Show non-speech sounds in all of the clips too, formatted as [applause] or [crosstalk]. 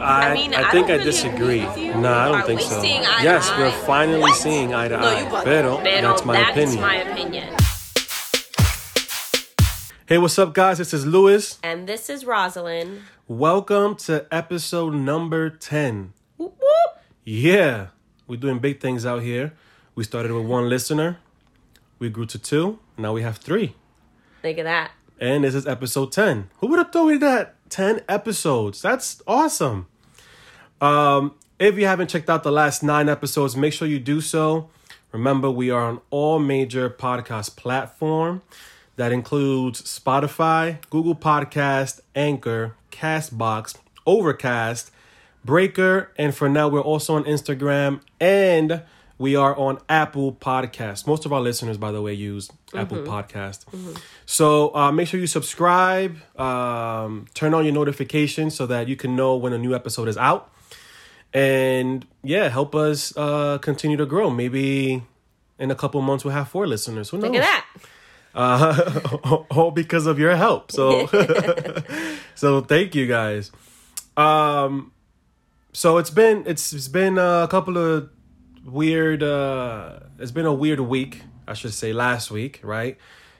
I, I mean, I I think I really disagree. agree. No, I don't Are think so. seeing eye to yes, we're finally seeing eye to No, eye. Pero, Pero that's my that opinion. my opinion. Hey, what's up, guys? This is Lewis. And this is Rosalind. Welcome to episode number 10. Whoop, whoop. Yeah, we're doing big things out here. We started with one listener, we grew to two, now we have three. Look at that. And this is episode 10. Who would have thought we that? 10 episodes. That's awesome. Um, if you haven't checked out the last nine episodes, make sure you do so. Remember, we are on all major podcast platform. That includes Spotify, Google Podcast, Anchor, Castbox, Overcast, Breaker, and for now we're also on Instagram and we are on Apple Podcast. Most of our listeners, by the way, use Apple Podcast. So uh, make sure you subscribe, um, turn on your notifications so that you can know when a new episode is out, and yeah, help us uh, continue to grow. Maybe in a couple months we'll have four listeners. Who knows? Look at that. Uh, [laughs] all because of your help. So, [laughs] [laughs] so thank you guys. Um, so it's been it's it's been a couple of weird. Uh, it's been a weird week, I should say. Last week, right?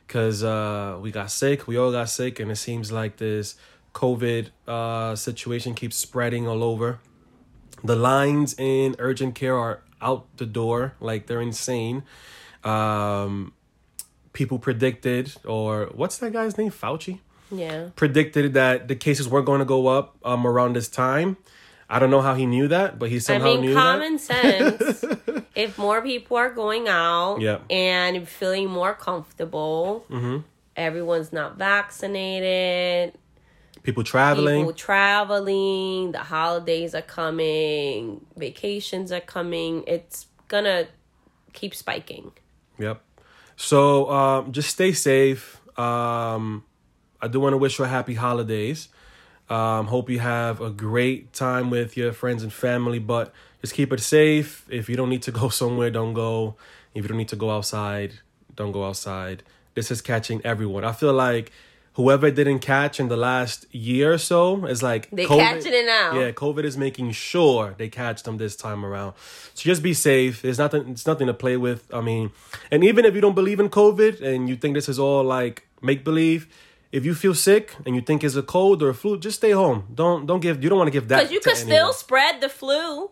Because uh, we got sick. We all got sick, and it seems like this COVID uh, situation keeps spreading all over. The lines in urgent care are out the door, like they're insane. Um, people predicted, or what's that guy's name? Fauci Yeah. predicted that the cases weren't going to go up um, around this time. I don't know how he knew that, but he somehow I mean, knew common that. [laughs] sense. if more people are going out Yeah. and feeling more comfortable, Mm-hmm. everyone's not vaccinated, People traveling. people traveling, the holidays are coming, vacations are coming. It's gonna keep spiking. Yep. So um, just stay safe. Um, I do want to wish you a happy holidays. Um, hope you have a great time with your friends and family, but just keep it safe. If you don't need to go [laughs] somewhere, don't go. If you don't need to go outside, don't go outside. This is catching everyone. I feel like whoever didn't catch in the last year or so is like They catching it now. Yeah, COVID is making sure they catch them this time around. So just be safe. There's nothing. It's nothing to play with. I mean, and even if you don't believe in COVID and you think this is all like make believe, if you feel sick and you think it's a cold or a flu, just stay home. Don't don't give. You don't want to give that. Because you to could still spread the flu.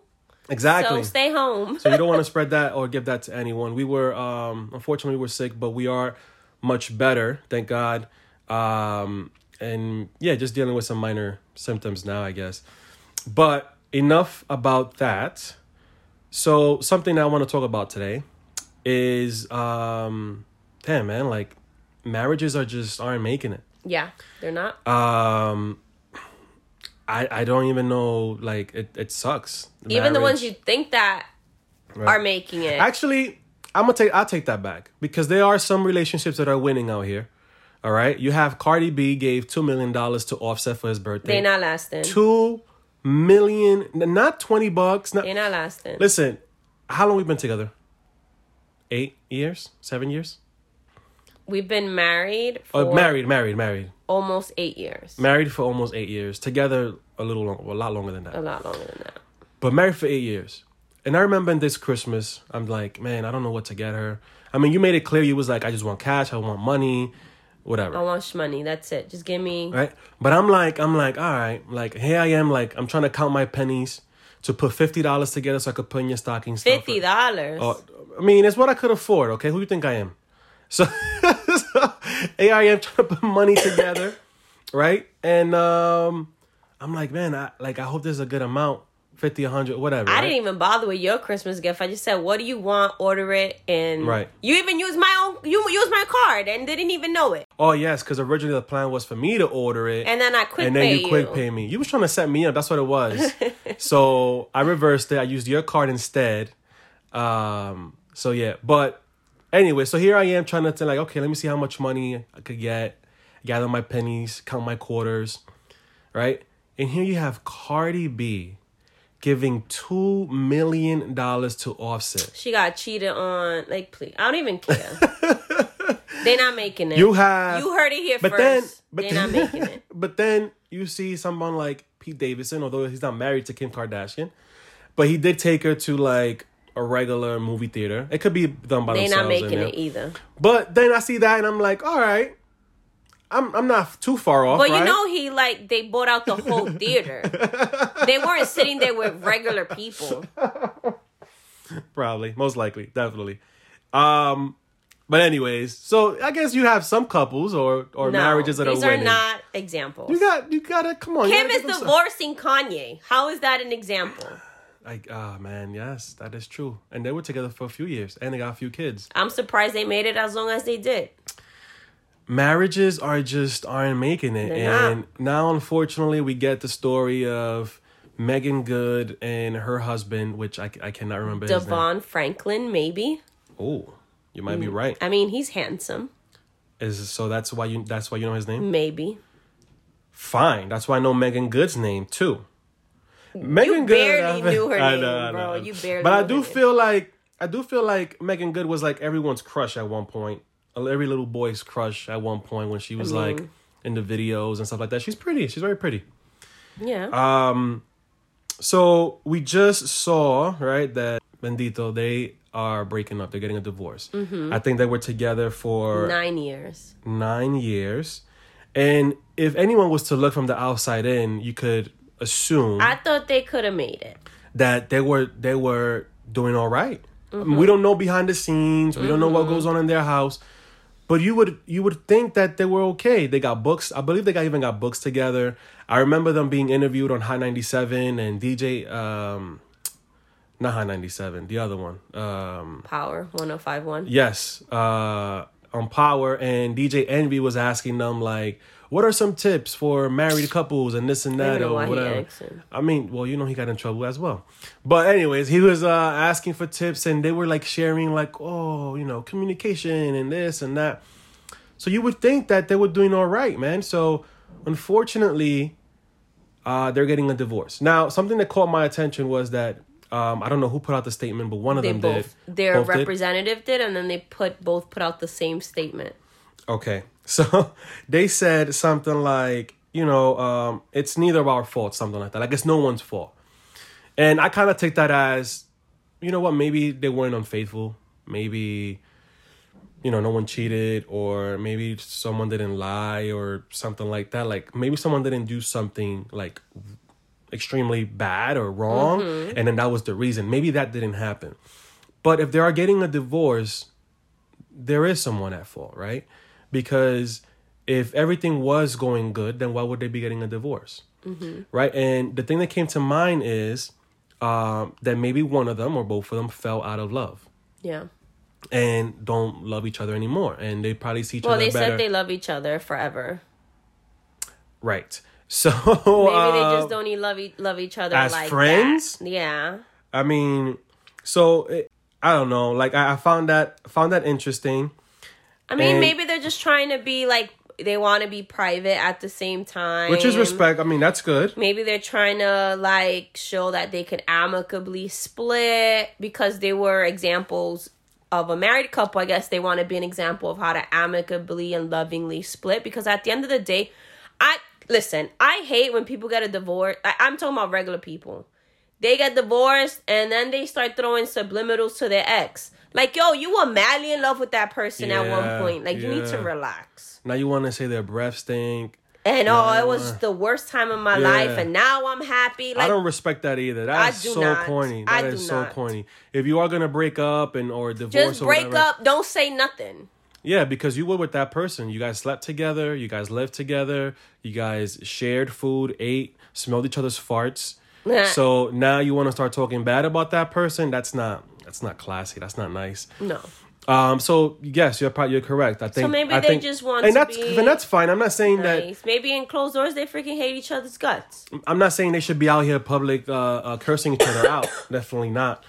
exactly. So stay home. so you don't want to [laughs] spread that or give that to anyone. We were um unfortunately we were sick, but we are much better, thank God. Um and yeah, just dealing with some minor symptoms now, I guess. But enough about that. So something I want to talk about today is um damn man, like marriages are just aren't making it. yeah, they're not. Um I I don't even know like it, it sucks. Even the ones you think that Right. are making it. Actually, I'm gonna take I'll take that back because there are some relationships that are winning out here. All right, you have Cardi B gave two million dollars to Offset for his birthday. They're not lasting. two million, not twenty bucks. Not They're not lasting. listen. How long we been together? Eight years, seven years. We've been married oh, for Oh, married, married, married, almost eight years. married for almost eight years. Together a little long, a lot longer than that. A lot longer than that. but married for eight years. And I remember in this Christmas, I'm like, man, I don't know what to get her. I mean, you made it clear you was like, I just want cash, I want money, whatever. I want money. That's it. Just give me. right? But I'm like, I'm like, all right, like here I am, like I'm trying to count my pennies to put fifty dollars together so I could put in your stocking. Fifty dollars. Oh, I mean, it's what I could afford. Okay, who do you think I am? So, so [laughs] here I am trying to put money together, [coughs] right? And um, I'm like, man, I like I hope there's a good amount, 50, 100, whatever. I right? didn't even bother with your Christmas gift. I just said, "What do you want? Order it." And Right. you even used my own. You used my card and didn't even know it. Oh yes, because originally the plan was for me to order it, And then I quick and then pay you quick pay me. You was trying to set me up. That's what it was. [laughs] so I reversed it. I used your card instead. Um. So yeah, but anyway, so here I am trying to think like, okay, let me see how much money I could get, gather my pennies, count my quarters, right? And here you have Cardi B giving two million dollars to Offset. She got cheated on. Like, please, I don't even care. [laughs] They're not making it. You have You heard it here but first. then but They're then, not making it. [laughs] but then you see someone like Pete Davidson, although he's not married to Kim Kardashian, but he did take her to like a regular movie theater. It could be done by themselves, They're not making it either. But then I see that and I'm like, all right, I'm I'm not too far off. But right? you know, he like they bought out the whole [laughs] theater. they weren't sitting there with regular people. [laughs] probably, most likely, definitely. Um, but anyways, so I guess you have some couples or or No, marriages that these are are winning. not examples. you got you gotta come on. Kim is them some- divorcing Kanye. How is that an example? [sighs] Like, ah, man, yes, that is true. And they were together for a few years, and they got a few kids. I'm surprised they made it as long as they did. Marriages are just aren't making it They're and now unfortunately we get the story of Meagan Good and her husband which i, I cannot remember Devon Franklin, maybe. oh you might Mm. be right I mean, he's handsome. is so that's why you that's why you know his name Maybe. fine that's why i know Meagan Good's name too Meagan Good barely I- knew [laughs] her I name, know, I know, bro. I know. You barely but i do her name. feel like i do feel like Meagan Good was like everyone's crush at one point every little boy's crush at one point when she was mm-hmm. like in the videos and stuff like that she's pretty she's very pretty Yeah. Um, so we just saw right that Bendito they are breaking up. They're getting a divorce. Mm-hmm. I think they were together for Nine years. nine years, and if anyone was to look from the outside in, you could assume I thought they could have made it. that they were they were doing all right. I mean, we don't know behind the scenes. We don't know what goes on in their house. But you would you would think that they were okay. They got books. I believe they got even got books together. I remember them being interviewed on Hot 97 and DJ um not Hot 97, the other one. Um Power 1051. yes, uh on Power and DJ Envy was asking them like what are some tips for married couples and this and that or whatever. I mean, well, you know, he got in trouble as well. But anyways, he was uh, asking for tips, and they were like sharing, like, oh, you know, communication and this and that. So you would think that they were doing all right, man. So unfortunately, uh, they're getting a divorce. Now, something that caught my attention was that um, I don't know who put out the statement, but one of They them both did. their Both did? representative did. and then they put both put out the same statement. Okay. [laughs] So they said something like, you know, um, it's neither of our fault, something like that. Like it's no one's fault. And I kind of take that as, you know what, maybe they weren't unfaithful. Maybe, you know, no one cheated, or maybe someone didn't lie, or something like that. Like maybe someone didn't do something like extremely bad or wrong, and then that was the reason. Maybe that didn't happen. But if they are getting a divorce, there is someone at fault, right? Because if everything was going good, then why would they be getting a divorce, right? And the thing that came to mind is um, that maybe one of them or both of them fell out of love Yeah. and don't love each other anymore, and they probably see each Well, other they better, said they love each other forever. right? [laughs] So Maybe they uh, just don't even love e- love each other as like friends? That. Yeah. I mean, so it, I don't know. Like I, I found that found that interesting. I mean, And- maybe they're just trying to be like they want to be private at the same time. Which is respect. I mean, that's good. Maybe they're trying to like show that they could amicably split because they were examples of a married couple. I guess they want to be an example of how to amicably and lovingly split because at the end of the day, I listen, I hate when people get a divorce. I, I'm talking about regular people. They get divorced and then they start throwing subliminals to their ex. Like, yo, you were madly in love with that person at one point. Like, you need to relax. Now you want to say their breath stink. And oh, it was the worst time of my Yeah. life, and now I'm happy. Like, I don't respect that either. I That's do so not. corny. That is so not. corny. If you are gonna break up and or divorce, just or break whatever, up. Don't say nothing. Yeah, because you were with that person. You guys slept together. You guys lived together. You guys shared food, ate, smelled each other's farts. [laughs] so now you want to start talking bad about that person? That's not. That's not classy. That's not nice. No. Um. So yes, you're probably you're correct. I think. so. maybe I they think- just want and to that's be and that's fine. I'm not saying that. Maybe in closed doors they freaking hate each other's guts. I'm not saying they should be out here public uh, uh, cursing each other out. [coughs] Definitely not.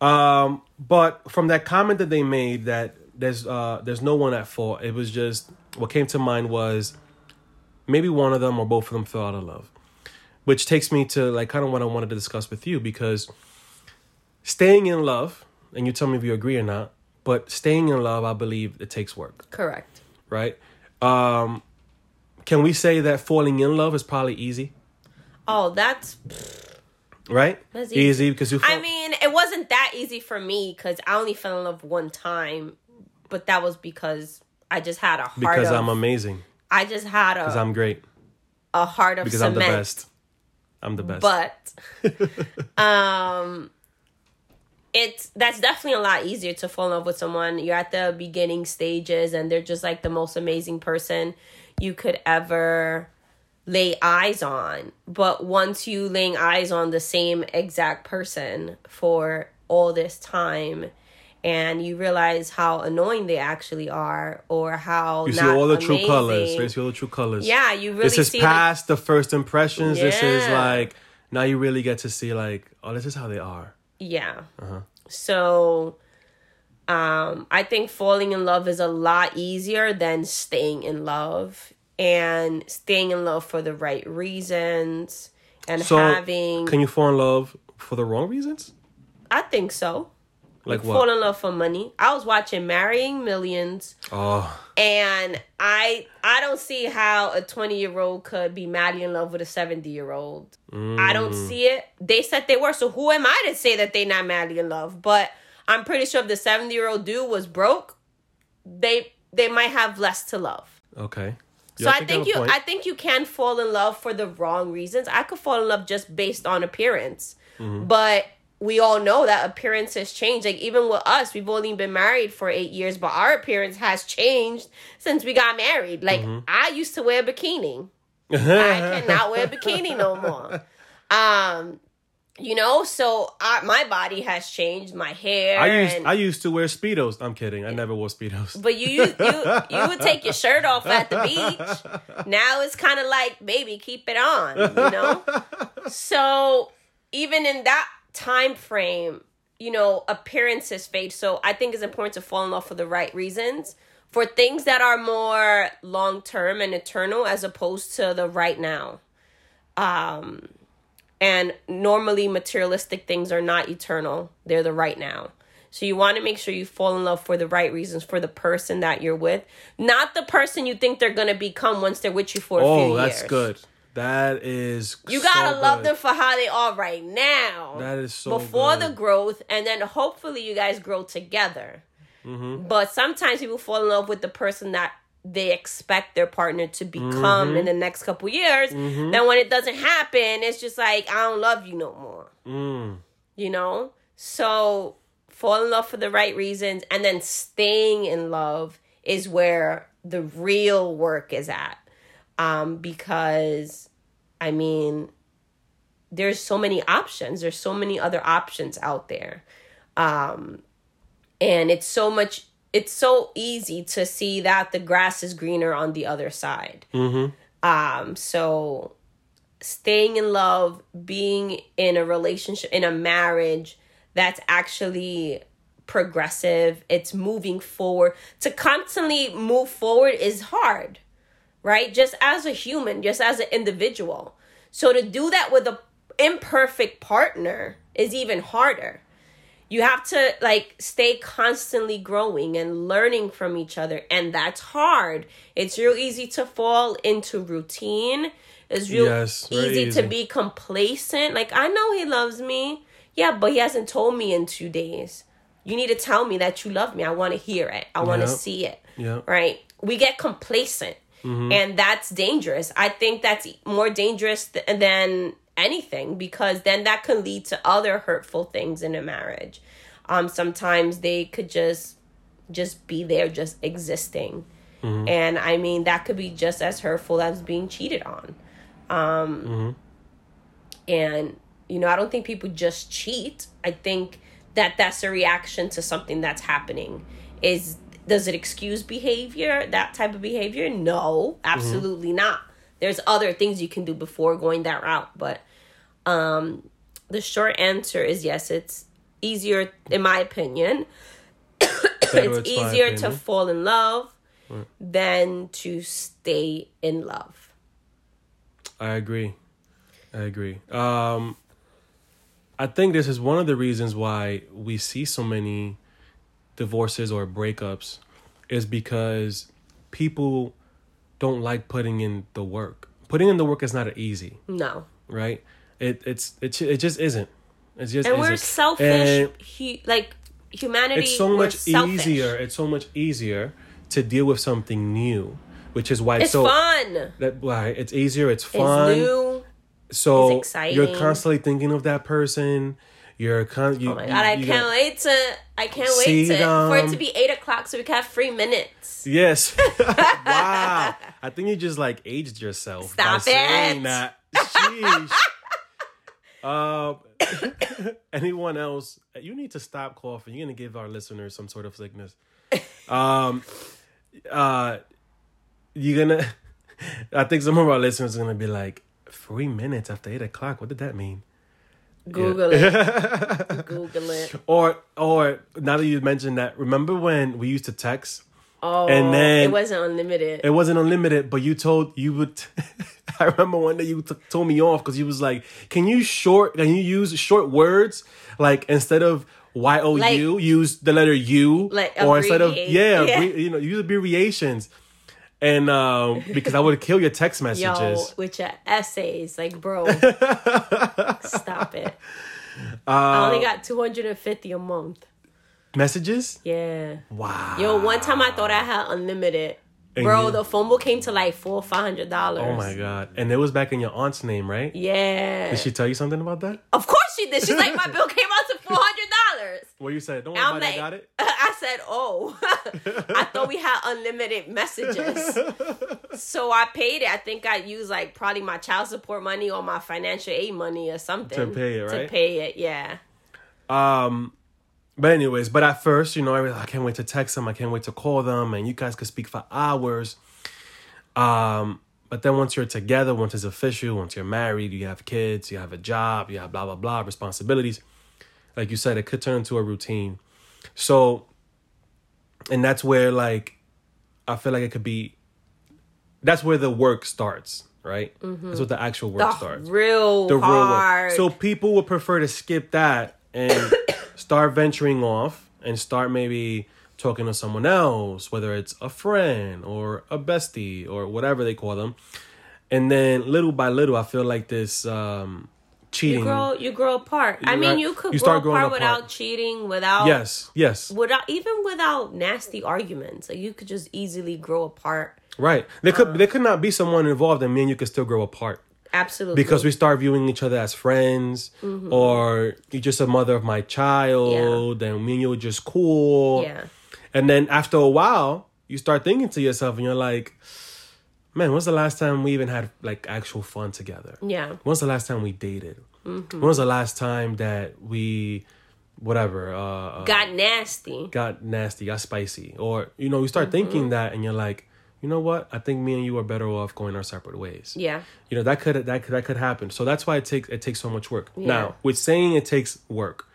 Um, but from that comment that they made that there's uh, there's no one at fault. It was just what came to mind was maybe one of them or both of them fell out of love, which takes me to like kind of what I wanted to discuss with you because staying in love, and you tell me if you agree or not. But staying in love, I believe it takes work. Correct. right? Um, can we say that falling in love is probably easy, Oh, that's. right? That's easy. easy. because you. I mean, it wasn't that easy for me because I only fell in love one time, but that was because I just had a heart because of. I'm amazing. I just had a. Because I'm great. a heart of Because cement. I'm the best. I'm the best. But [laughs] um it's that's definitely a lot easier to fall in love with someone. You're at the beginning stages and they're just like the most amazing person you could ever lay eyes on. But once you laying eyes on the same exact person for all this time and you realize how annoying they actually are or how you see all the true colors. You see all the true colors. Yeah, you really this is past the, first impressions. This is like now you really get to see like oh this is how they are. Yeah. Uh-huh. So um I think falling in love is a lot easier than staying in love and staying in love for the right reasons and So having can you fall in love for the wrong reasons? I think so. Like Fall in love for money. I was watching Marrying Millions Oh, and I I don't see how a 20 year old could be madly in love with a 70 year old. I don't Mm. see it. They said they were, so who am I to say that they not madly in love? But I'm pretty sure if the 70 year old dude was broke, they they might have less to love. okay. So I think you I think you can fall in love for the wrong reasons. I could fall in love just based on appearance. Mm-hmm. But we all know that appearances change. Like even with us, we've only been married for 8 years, but our appearance has changed since we got married. Like Mm-hmm. I used to wear a bikini. I [laughs] cannot wear a bikini no more. Um you know, so I, my body has changed, my hair I used and I used to wear speedos. I'm kidding. I never wore speedos. but you you, you [laughs] would take your shirt off at the beach. Now it's kind of like, baby, keep it on, you know. [laughs] So even in that time frame, you know, appearances fade. So I think it's important to fall in love for the right reasons, for things that are more long term and eternal, as opposed to the right now. Um, and normally materialistic things are not eternal; they're the right now. So you want to make sure you fall in love for the right reasons for the person that you're with, not the person you think they're gonna become once they're with you for a few Oh, years. that's good. That is. You gotta so love good. them for how they are right now. That is so before good. the growth, and then hopefully you guys grow together. Mm-hmm. But sometimes people fall in love with the person that they expect their partner to become Mm-hmm. in the next couple years. Then when it doesn't happen, it's just like I don't love you no more. Mm. You know, so fall in love for the right reasons, and then staying in love is where the real work is at. Um, because I mean, there's so many options. There's so many other options out there. Um, and it's so much it's so easy to see that the grass is greener on the other side. Um, so staying in love, being in a relationship, in a marriage that's actually progressive, it's moving forward. To constantly move forward is hard, right? Just as a human, just as an individual. So to do that with an imperfect partner is even harder. You have to like stay constantly growing and learning from each other and that's hard. It's real easy to fall into routine. It's real Yes, easy, easy. to be complacent. Like I know he loves me. Yeah, but he hasn't told me in 2 days. You need to tell me that you love me. I want to hear it. I want to Yep. see it Yeah. right? We get complacent, and that's dangerous. I think that's more dangerous th- than anything because then that can lead to other hurtful things in a marriage. Um, sometimes they could just just be there, just existing, and I mean that could be just as hurtful as being cheated on. Um, and you know, I don't think people just cheat. I think that that's a reaction to something that's happening. Is does it excuse behavior? That type of behavior? No, absolutely not. There's other things you can do before going that route, but um the short answer is yes, it's easier in my opinion. [coughs] It's easier to fall in love than to stay in love. I agree. I agree. Um, I think this is one of the reasons why we see so many divorces or breakups is because people don't like putting in the work. Putting in the work is not easy, No. right? It it's it it just isn't. It's just And we're isn't. selfish. And Hu- like humanity. it's so much selfish. easier. It's so much easier to deal with something new, which is why it's, It's so fun. that why it's easier. It's It's fun. new. so it's exciting. you're constantly thinking of that person. You're con- you, Oh my god! I you can't got- wait to. I can't wait to for it to be eight o'clock so we can have free minutes. Yes. [laughs] wow. I think you just like aged yourself. Stop by saying it. That. [laughs] Sheesh. Um, [coughs] anyone else? You need to stop coughing. You're gonna give our listeners some sort of sickness. Um, uh, you're gonna. [laughs] I think some of our listeners are gonna be like, three minutes after eight o'clock. What did that mean? Google it. [laughs] Google it. Or, or now that you mentioned that, remember when we used to text? Oh, And then- it wasn't unlimited. It wasn't unlimited, but you told you would. [laughs] I remember one day you t- told me off because you was like, "Can you short? Can you use short words like instead of Y O Like- U, use the letter U, Like or instead of yeah, Yeah. you know, use abbreviations." And um, because I would kill your text [laughs] messages. Yo, with your essays, like, bro, [laughs] stop it. I Uh, only got two hundred and fifty a month. messages. Yeah. Wow. Yo, one time I thought I had unlimited. And Bro, you- the phone bill came to like four five hundred dollars. Oh my god! And it was back in your aunt's name, right? Yeah. Did she tell you something about that? of course she did. She's like, my bill came out to [laughs] four hundred dollars. What you said? Don't worry I'm about it. I got it. [laughs] I said, oh, [laughs] I thought we had unlimited messages. [laughs] So I paid it. I think I used like probably my child support money or my financial aid money or something To pay it, To pay it, yeah. Um, but anyways, but at first, you know, I, was I can't wait to text them. I can't wait to call them, and you guys could speak for hours. Um, but then once you're together, once it's official, once you're married, you have kids, you have a job, you have blah blah blah responsibilities. Like you said, it could turn into a routine. So, and that's where like, I feel like it could be. That's where the work starts, right? That's what the actual work The starts real the real hard. work. So people would prefer to skip that and [coughs] start venturing off and start maybe talking to someone else, whether it's a friend or a bestie or whatever they call them. And then little by little, I feel like this um, cheating. you grow you grow apart. I mean, you could You grow apart apart. without cheating, without yes, yes, without even without nasty arguments. Like you could just easily grow apart. right. There could Uh. there could not be someone involved, and me and you could still grow apart. Absolutely. because we start viewing each other as friends Mm-hmm. or you're just a mother of my child and me and you are just cool Yeah. and then after a while you start thinking to yourself and you're like man when's the last time we even had like actual fun together Yeah. when's the last time we dated Mm-hmm. when was the last time that we whatever uh, uh Got nasty. got nasty got spicy or you know you start Mm-hmm. thinking that and you're like you know what i think me and you are better off going our separate ways Yeah. you know that could that could that could happen so that's why it takes it takes so much work Yeah. now with saying it takes work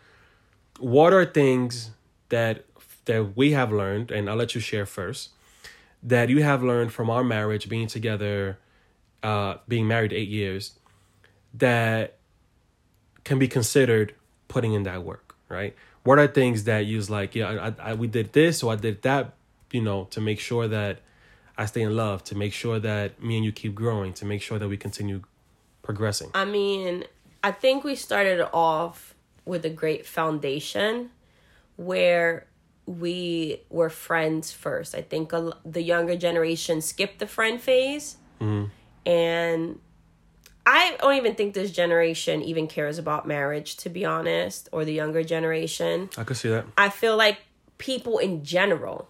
what are things that that we have learned and i'll let you share first that you have learned from our marriage being together uh being married eight years that can be considered putting in that work right what are things that you like yeah I, I we did this or i did that you know to make sure that I stay in love, to make sure that me and you keep growing, to make sure that we continue progressing. I mean, I think we started off with a great foundation where we were friends first. I think a, the younger generation skipped the friend phase. Mm-hmm. And I don't even think this generation even cares about marriage, to be honest, or the younger generation. I could see that. I feel like people in general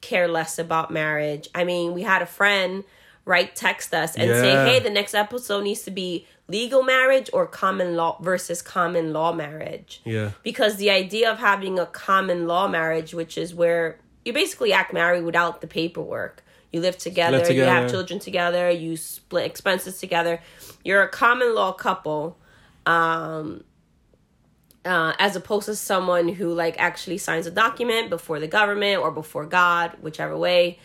care less about marriage. I mean, we had a friend right text us and say, "Hey, the next episode needs to be legal marriage or common law versus common law marriage." Yeah. Because the idea of having a common law marriage, which is where you basically act married without the paperwork. You live together, you have children together, you split expenses together. You're a common law couple uh, as opposed to someone who like actually signs a document before the government or before God, whichever way.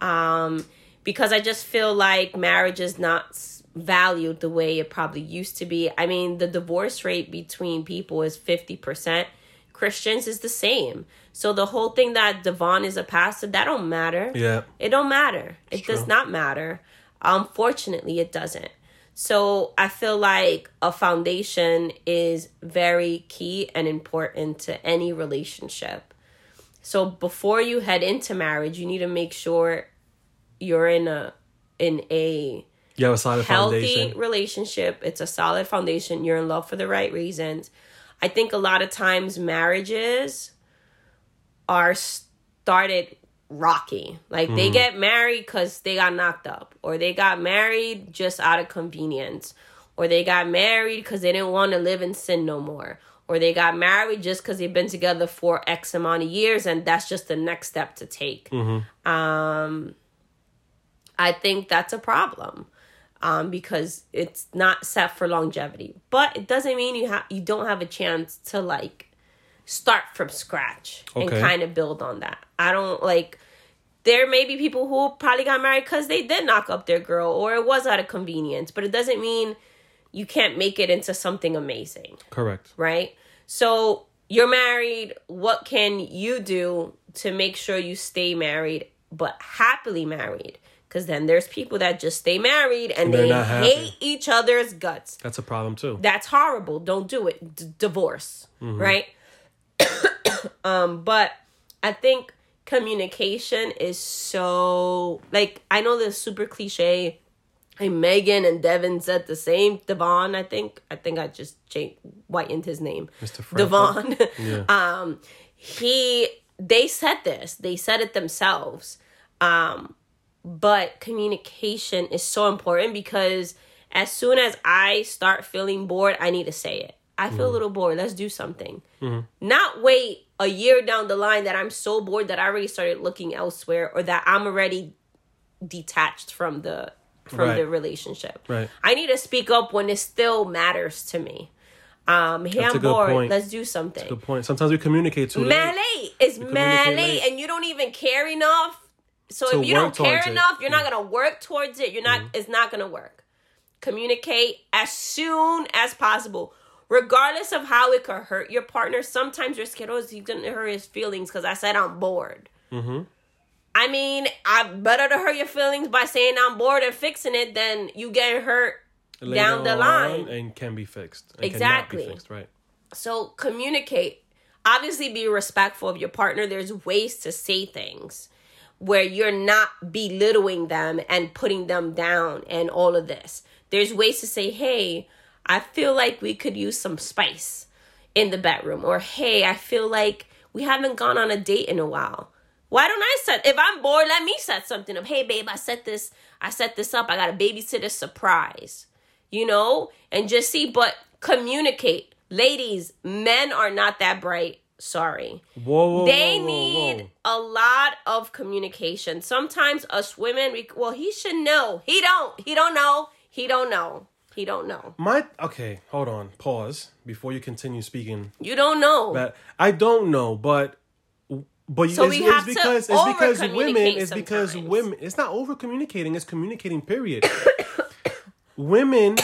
Um, because I just feel like marriage is not valued the way it probably used to be. I mean, the divorce rate between people is fifty percent. Christians is the same. So the whole thing that Devon is a pastor, that don't matter. Yeah. It don't matter. It does true. not matter. Unfortunately, it doesn't. So I feel like a foundation is very key and important to any relationship. So before you head into marriage, you need to make sure you're in a in a You have a solid healthy foundation. relationship. It's a solid foundation. You're in love for the right reasons. I think a lot of times marriages are started rocky. Like Mm-hmm. they get married because they got knocked up, or they got married just out of convenience, or they got married because they didn't want to live in sin no more, or they got married just because they've been together for X amount of years and that's just the next step to take. Mm-hmm. Um, I think that's a problem um, because it's not set for longevity. But it doesn't mean you have you don't have a chance to like start from scratch and kind of build on that. I don't like. There may be people who probably got married because they did knock up their girl or it was out of convenience, but it doesn't mean you can't make it into something amazing Correct. right? So you're married. What can you do to make sure you stay married, but happily married? Because then there's people that just stay married and They're they hate each other's guts. That's a problem too. That's horrible. Don't do it. D- divorce, right? [coughs] um, but I think communication is so like I know this super cliche. And Meagan and Devin said the same. Devon, I think. I think I just cha- whitened his name. Mr. Franklin. Devon. [laughs] Yeah. um, he. They said this. They said it themselves. Um, but communication is so important because as soon as I start feeling bored, I need to say it. I feel a little bored. Let's do something. Not wait a year down the line that I'm so bored that I already started looking elsewhere or that I'm already detached from the from Right. the relationship. Right. I need to speak up when it still matters to me. Um, hey, That's a I'm bored. point. Let's do something. Good point. Sometimes we communicate too late. Man late. It's late, late. and you don't even care enough. So if you don't care towards it. enough, you're not gonna work towards it. You're not. It's not gonna work. Communicate as soon as possible, regardless of how it could hurt your partner. Sometimes you're scared. Oh, he's gonna hurt his feelings because I said I'm bored. Mm-hmm. I mean, I better to hurt your feelings by saying I'm bored and fixing it than you getting hurt down the line. and can be fixed. Exactly. Be fixed, right. So communicate. Obviously, be respectful of your partner. There's ways to say things where you're not belittling them and putting them down and all of this. There's ways to say, hey, I feel like we could use some spice in the bedroom. Or, hey, I feel like we haven't gone on a date in a while. Why don't I set if I'm bored, let me set something up. Hey babe, I set this, I set this up. I got a babysitter surprise. You know? And just see, but communicate. Ladies, men are not that bright. Sorry. Whoa, whoa, They whoa, need whoa. a lot of communication. Sometimes us women, we, well, he should know. He don't. He don't know. He don't know. He don't know. My okay, hold on. Pause before you continue speaking. You don't know. That I don't know, but but So it's, we it's have to because it's because women it's because women it's not over communicating, it's communicating period. [coughs] women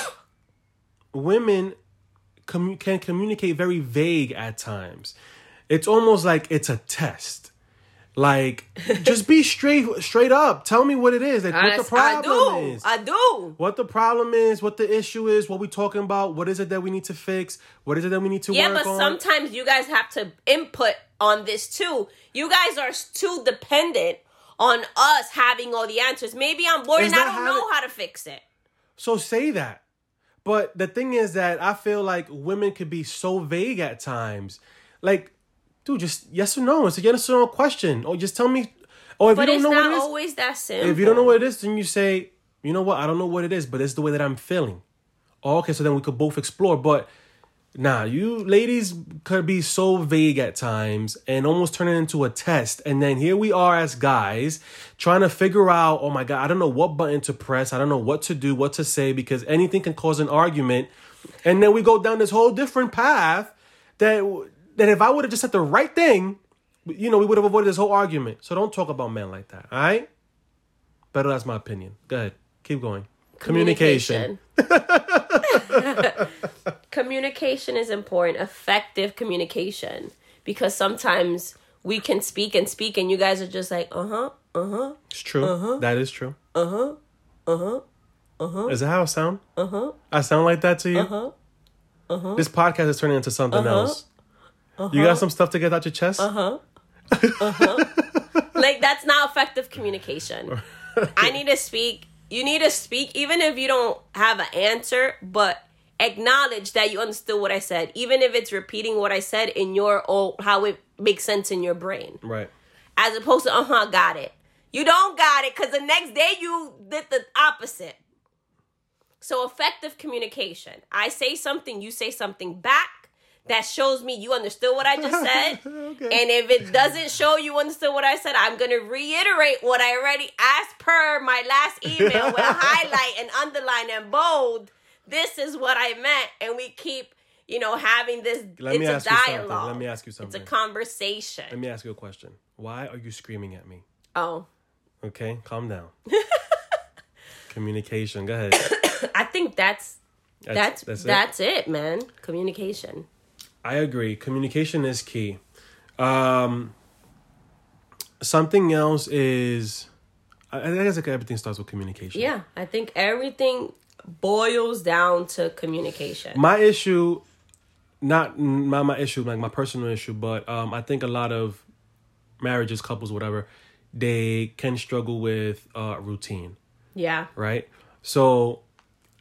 women commu- can communicate very vague at times. It's almost like it's a test. Like [laughs] just be straight straight up. Tell me what it is. Like what I, the I problem do. is I do. what the problem is, what the issue is, what we talking about, what is it that we need to fix, what is it that we need to Yeah, but on. sometimes you guys have to input on this too. You guys are too dependent on us having all the answers. Maybe I'm bored Is and I don't know it- how to fix it. So say that. But the thing is that I feel like women could be so vague at times. Like, dude, just yes or no. It's a yes or no question. Or just tell me. Or if But you don't know what it is, always that simple. if you don't know what it is, then you say, you know what, I don't know what it is, but it's the way that I'm feeling. Oh, okay, so then we could both explore. But nah, you ladies could be so vague at times and almost turn it into a test. And then here we are as guys trying to figure out, oh my God, I don't know what button to press. I don't know what to do, what to say, because anything can cause an argument. And then we go down this whole different path that that if I would have just said the right thing, you know, we would have avoided this whole argument. So don't talk about men like that, all right? But that's my opinion. Go ahead. Keep going. Communication. [laughs] communication is important. Effective communication. because sometimes we can speak and speak and you guys are just like, uh-huh, uh-huh, It's true. Uh-huh. That is true. uh-huh, uh-huh, uh-huh, Is that how I sound? uh-huh, I sound like that to you? uh-huh, uh-huh, This podcast is turning into something Uh-huh. else. You got some stuff to get out your chest? uh-huh, uh-huh. like that's not effective communication. I need to speak. You need to speak even if you don't have an answer, but acknowledge that you understood what I said, even if it's repeating what I said in your own how it makes sense in your brain. Right. as opposed to uh-huh got it you don't got it because the next day you did the opposite so effective communication i say something you say something back that shows me you understood what i just said [laughs] Okay. and if it doesn't show you understood what i said i'm going to reiterate what i already asked per my last email with [laughs] highlight and underline and bold this is what i meant and we keep you know having this Let me it's ask a you something. dialogue Let me ask you something. it's a conversation Let me ask you a question. Why are you screaming at me? oh Okay, calm down. [laughs] Communication. Go ahead. [coughs] I think that's that's that's that's, it? it. man. Communication. I agree. Communication is key. Um, something else is, I, I guess like everything starts with communication. Yeah, I think everything boils down to communication. My issue, not not my issue, like my personal issue, but um, I think a lot of marriages, couples, whatever, they can struggle with uh, routine. Yeah. right? So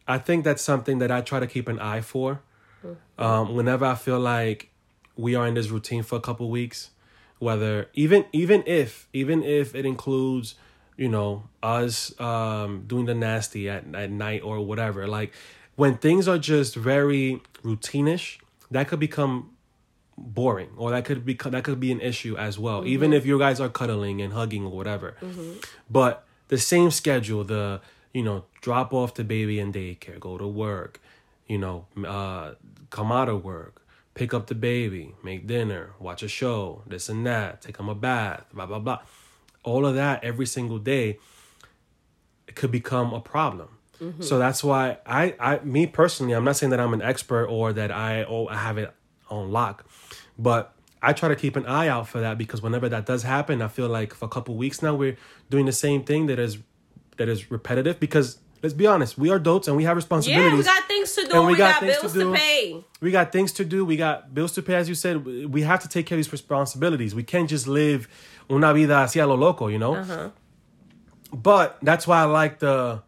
I think that's something that I try to keep an eye for. Um, whenever I feel like we are in this routine for a couple weeks, whether even even if even if it includes, you know, us um, doing the nasty at, at night or whatever, like when things are just very routinish, that could become boring or that could be that could be an issue as well even if you guys are cuddling and hugging or whatever. But the same schedule the you know drop off the baby in daycare go to work you know uh come out of work pick up the baby make dinner watch a show this and that take him a bath blah blah blah all of that every single day it could become a problem so that's why I, I, me personally, I'm not saying that I'm an expert or that I, oh, I have it on lock, but I try to keep an eye out for that because whenever that does happen, I feel like for a couple weeks now we're doing the same thing that is, that is repetitive. Because let's be honest, we are adults and we have responsibilities. Yeah, we got things to do. And We, we got got, things to bills do. to, pay. we got things to do. We got bills to pay, as you said. We have to take care of these responsibilities. We can't just live una vida así a lo loco, you know. Uh-huh. But that's why I like the,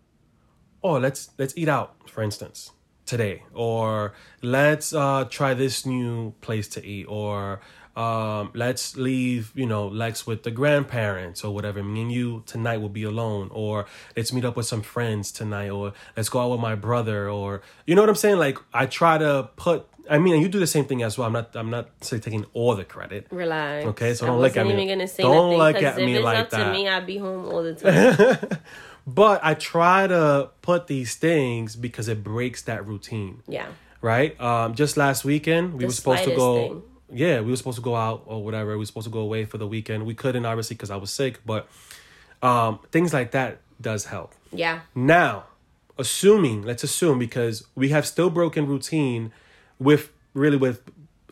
oh, let's let's eat out, for instance, today, or let's uh, try this new place to eat, or um, let's leave, you know, Lex with the grandparents or whatever. Me and you tonight will be alone, or let's meet up with some friends tonight, or let's go out with my brother, or you know what I'm saying? Like I try to put. I mean, you do the same thing as well. I'm not. I'm not say, taking all the credit. Relax. Okay, so don't look at me- even gonna say don't look at if me it's like up that. to me, I'd be home all the [laughs] time. But I try to put these things because it breaks that routine, yeah. right? Um, just last weekend, we The were supposed to go. thing. Yeah, we were supposed to go out or whatever. We were supposed to go away for the weekend. We couldn't obviously because I was sick, but um, things like that does help. Yeah. Now, assuming, let's assume because we have still broken routine with really with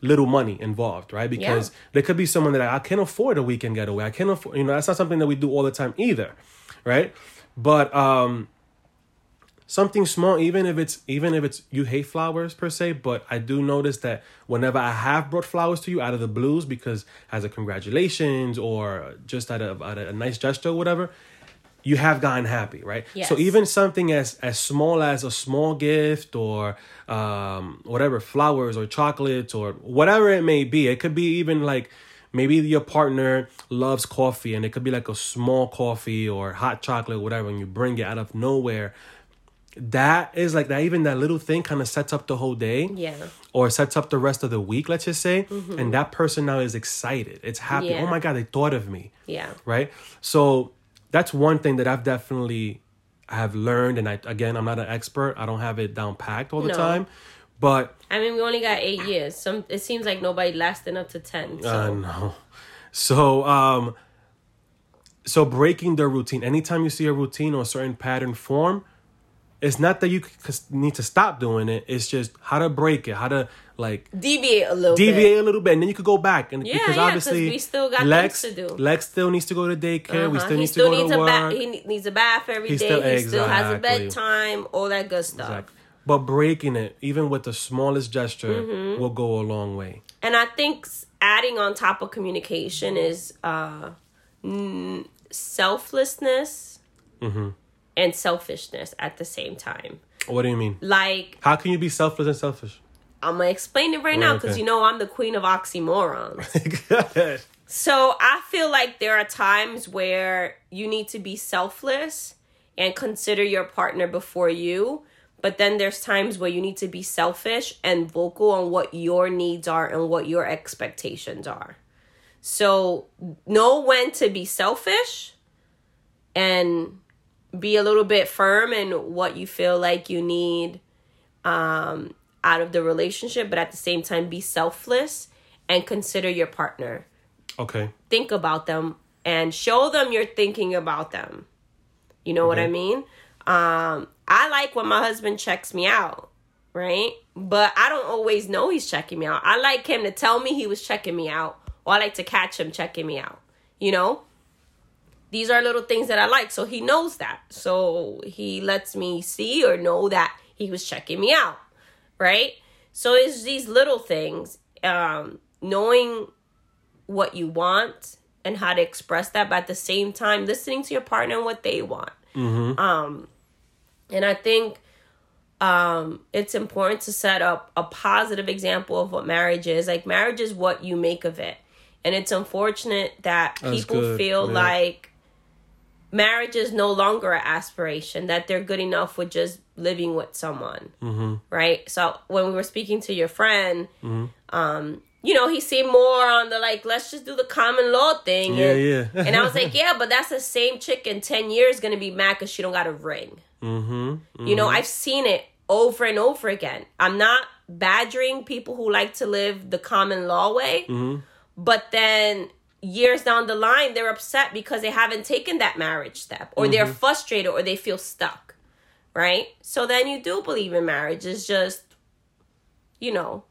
little money involved, right? Because Yeah. there could be someone that I, I can't afford a weekend getaway. I can't afford, you know, that's not something that we do all the time either, right? But um something small even if it's even if it's you hate flowers per se but i do notice that whenever i have brought flowers to you out of the blues because as a congratulations or just out of, out of a nice gesture or whatever you have gotten happy right? So even something as as small as a small gift or um whatever flowers or chocolates or whatever it may be it could be even like maybe your partner loves coffee and it could be like a small coffee or hot chocolate or whatever and you bring it out of nowhere that is like that even that little thing kind of sets up the whole day Yeah. or sets up the rest of the week let's just say and that person now is excited it's happy Mm-hmm. Yeah. oh my god they thought of me Yeah. right so that's one thing that i've definitely have learned and i again i'm not an expert i don't have it down packed all the No. time but I mean, we only got eight years. Some it seems like nobody lasting up to ten. So I know. So um so breaking the routine. Anytime you see a routine or a certain pattern form, it's not that you need to stop doing it. It's just how to break it, how to like Deviate a little deviate bit. a little bit, and then you could go back. And Yeah, because yeah, obviously we still got Lex, things to do. Lex still needs to go to daycare. We Uh-huh. still he need still to go needs to a work. bath. He needs a bath every He day. still- he still has a bedtime. All that good stuff. Exactly. But breaking it, even with the smallest gesture, Mm-hmm. will go a long way. And I think adding on top of communication is uh, n- selflessness Mm-hmm. And selfishness at the same time. What do you mean? Like How can you be selfless and selfish? I'm gonna explain it right now because Okay. you know I'm the queen of oxymorons. [laughs] So I feel like there are times where you need to be selfless and consider your partner before you. But then there's times where you need to be selfish and vocal on what your needs are and what your expectations are. So know when to be selfish and be a little bit firm in what you feel like you need um, out of the relationship, but at the same time be selfless and consider your partner Okay. think about them and show them you're thinking about them. You know what I mean? Um, I like when my husband checks me out, right? But I don't always know he's checking me out. I like him to tell me he was checking me out, or I like to catch him checking me out. You know? These are little things that I like, so he knows that. So he lets me see or know that he was checking me out, right? So it's these little things, um, knowing what you want and how to express that, but at the same time, listening to your partner and what they want. Um, and I think um, it's important to set up a positive example of what marriage is. Like, marriage is what you make of it. And it's unfortunate that That's people good, feel yeah. like marriage is no longer an aspiration, that they're good enough with just living with someone. Mm-hmm. Right? So, when we were speaking to your friend, um, you know, he seemed more on the like, let's just do the common law thing. Yeah, and, yeah. and I was like, [laughs] yeah, but that's the same chick in 10 years gonna be mad because she don't got a ring. Mm-hmm. You know, I've seen it over and over again. I'm not badgering people who like to live the common law way, but then years down the line, they're upset because they haven't taken that marriage step, or they're mm-hmm. frustrated, or they feel stuck, right? So then you do believe in marriage. It's just, you know,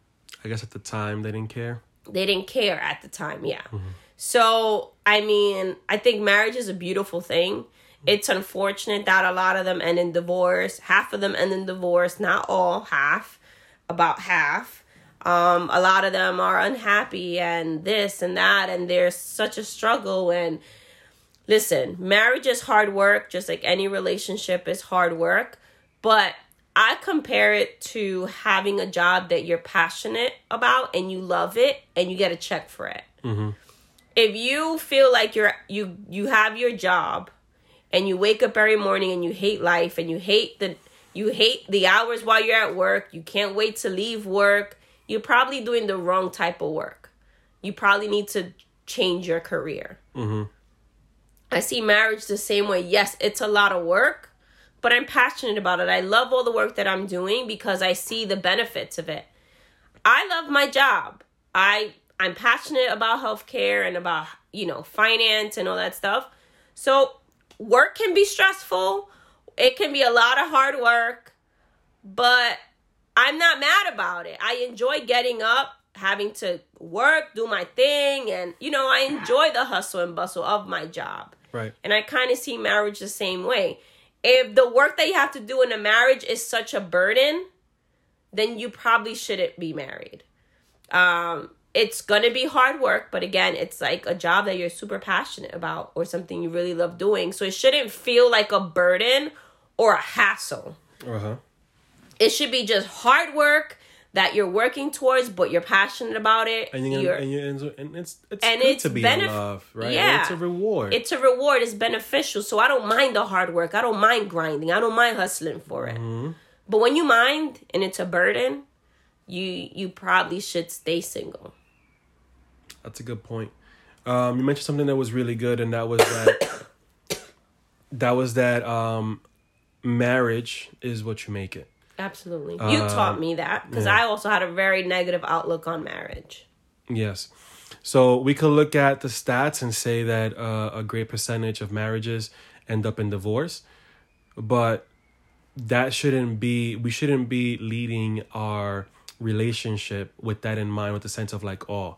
I guess at the time they didn't care. they didn't care at the time yeah. Mm-hmm. So i mean i think marriage is a beautiful thing. Mm-hmm. It's unfortunate that a lot of them end in divorce. Half of them end in divorce not all half about half um a lot of them are unhappy and this and that and there's such a struggle and listen marriage is hard work just like any relationship is hard work but I compare it to having a job that you're passionate about and you love it and you get a check for it. If you feel like you're you you have your job and you wake up every morning and you hate life and you hate the you hate the hours while you're at work, you can't wait to leave work, you're probably doing the wrong type of work. You probably need to change your career. Mm-hmm. I see marriage the same way. Yes, it's a lot of work, but I'm passionate about it. I love all the work that I'm doing because I see the benefits of it. I love my job. I I'm passionate about healthcare and about, you know, finance and all that stuff. So, work can be stressful. It can be a lot of hard work, but I'm not mad about it. I enjoy getting up, having to work, do my thing, and you know, I enjoy the hustle and bustle of my job. Right. And I kind of see marriage the same way. If the work that you have to do in a marriage is such a burden, then you probably shouldn't be married. Um, it's gonna be hard work, but again, it's like a job that you're super passionate about or something you really love doing. So it shouldn't feel like a burden or a hassle. Uh huh. It should be just hard work that you're working towards, but you're passionate about it. And you're, You're- and, you're, and, and it's it's And good it's to be benef- in love, right? Yeah. It's a reward. it's a reward it's beneficial so i don't mind the hard work i don't mind grinding i don't mind hustling for it but when you mind and it's a burden you you probably should stay single That's a good point. Um, you mentioned something that was really good, and that was that [coughs] that was that um, marriage is what you make it. Absolutely you taught me that because yeah. i also had a very negative outlook on marriage Yes. So we could look at the stats and say that uh, a great percentage of marriages end up in divorce, but that shouldn't be we shouldn't be leading our relationship with that in mind with the sense of like oh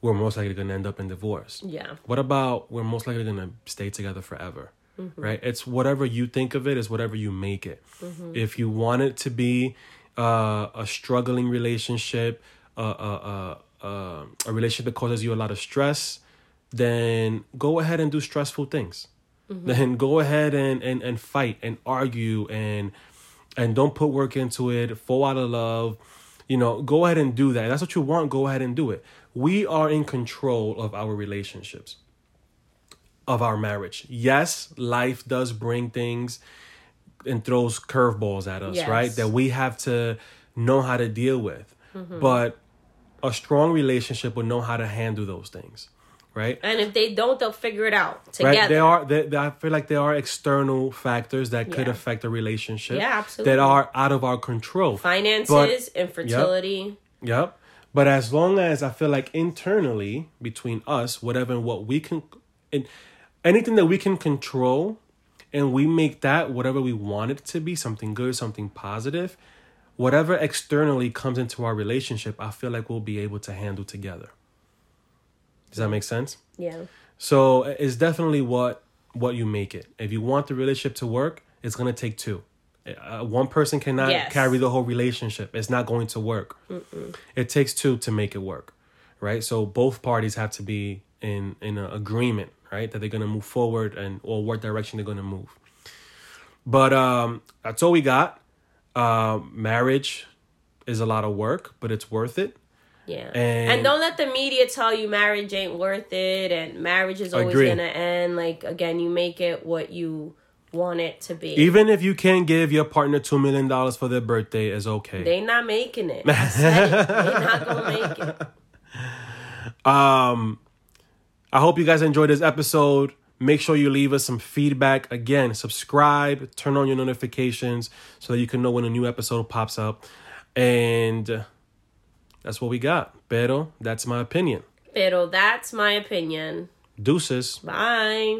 we're most likely going to end up in divorce Yeah. what about we're most likely going to stay together forever right? It's whatever you think of it is whatever you make it. If you want it to be uh, a struggling relationship uh, uh, uh, uh, a relationship that causes you a lot of stress then go ahead and do stressful things. Then go ahead and, and and fight and argue and and don't put work into it fall out of love. You know go ahead and do that. That's what you want go ahead and do it. We are in control of our relationships of our marriage yes life does bring things and throws curveballs at us Yes. right that we have to know how to deal with mm-hmm. but a strong relationship will know how to handle those things right And if they don't, they'll figure it out together. Right, there are. They, they- I feel like there are external factors that could Yeah. affect a relationship. Yeah, absolutely. That are out of our control. Finances, infertility. Yep. But as long as I feel like internally between us, whatever and what we can, and anything that we can control, and we make that whatever we want it to be, something good, something positive, whatever externally comes into our relationship, I feel like we'll be able to handle together. Does that make sense? Yeah. So it's definitely what what you make it. If you want the relationship to work, it's gonna take two. Uh, one person cannot Yes. carry the whole relationship. It's not going to work. It takes two to make it work, right? So both parties have to be in in agreement, right? That they're gonna move forward and or what direction they're gonna move. But um, that's all we got. Uh, marriage is a lot of work, but it's worth it. Yeah. And- And, don't let the media tell you marriage ain't worth it and marriage is always Agree. going to end. Like, again, you make it what you want it to be. Even if you can't give your partner two million dollars for their birthday, is okay. they not making it. I said it. They not going to make it. [laughs] Um, I hope you guys enjoyed this episode. Make sure you leave us some feedback. Again, subscribe, turn on your notifications so that you can know when a new episode pops up. And that's what we got. Pero that's my opinion. Pero that's my opinion. Deuces. Bye.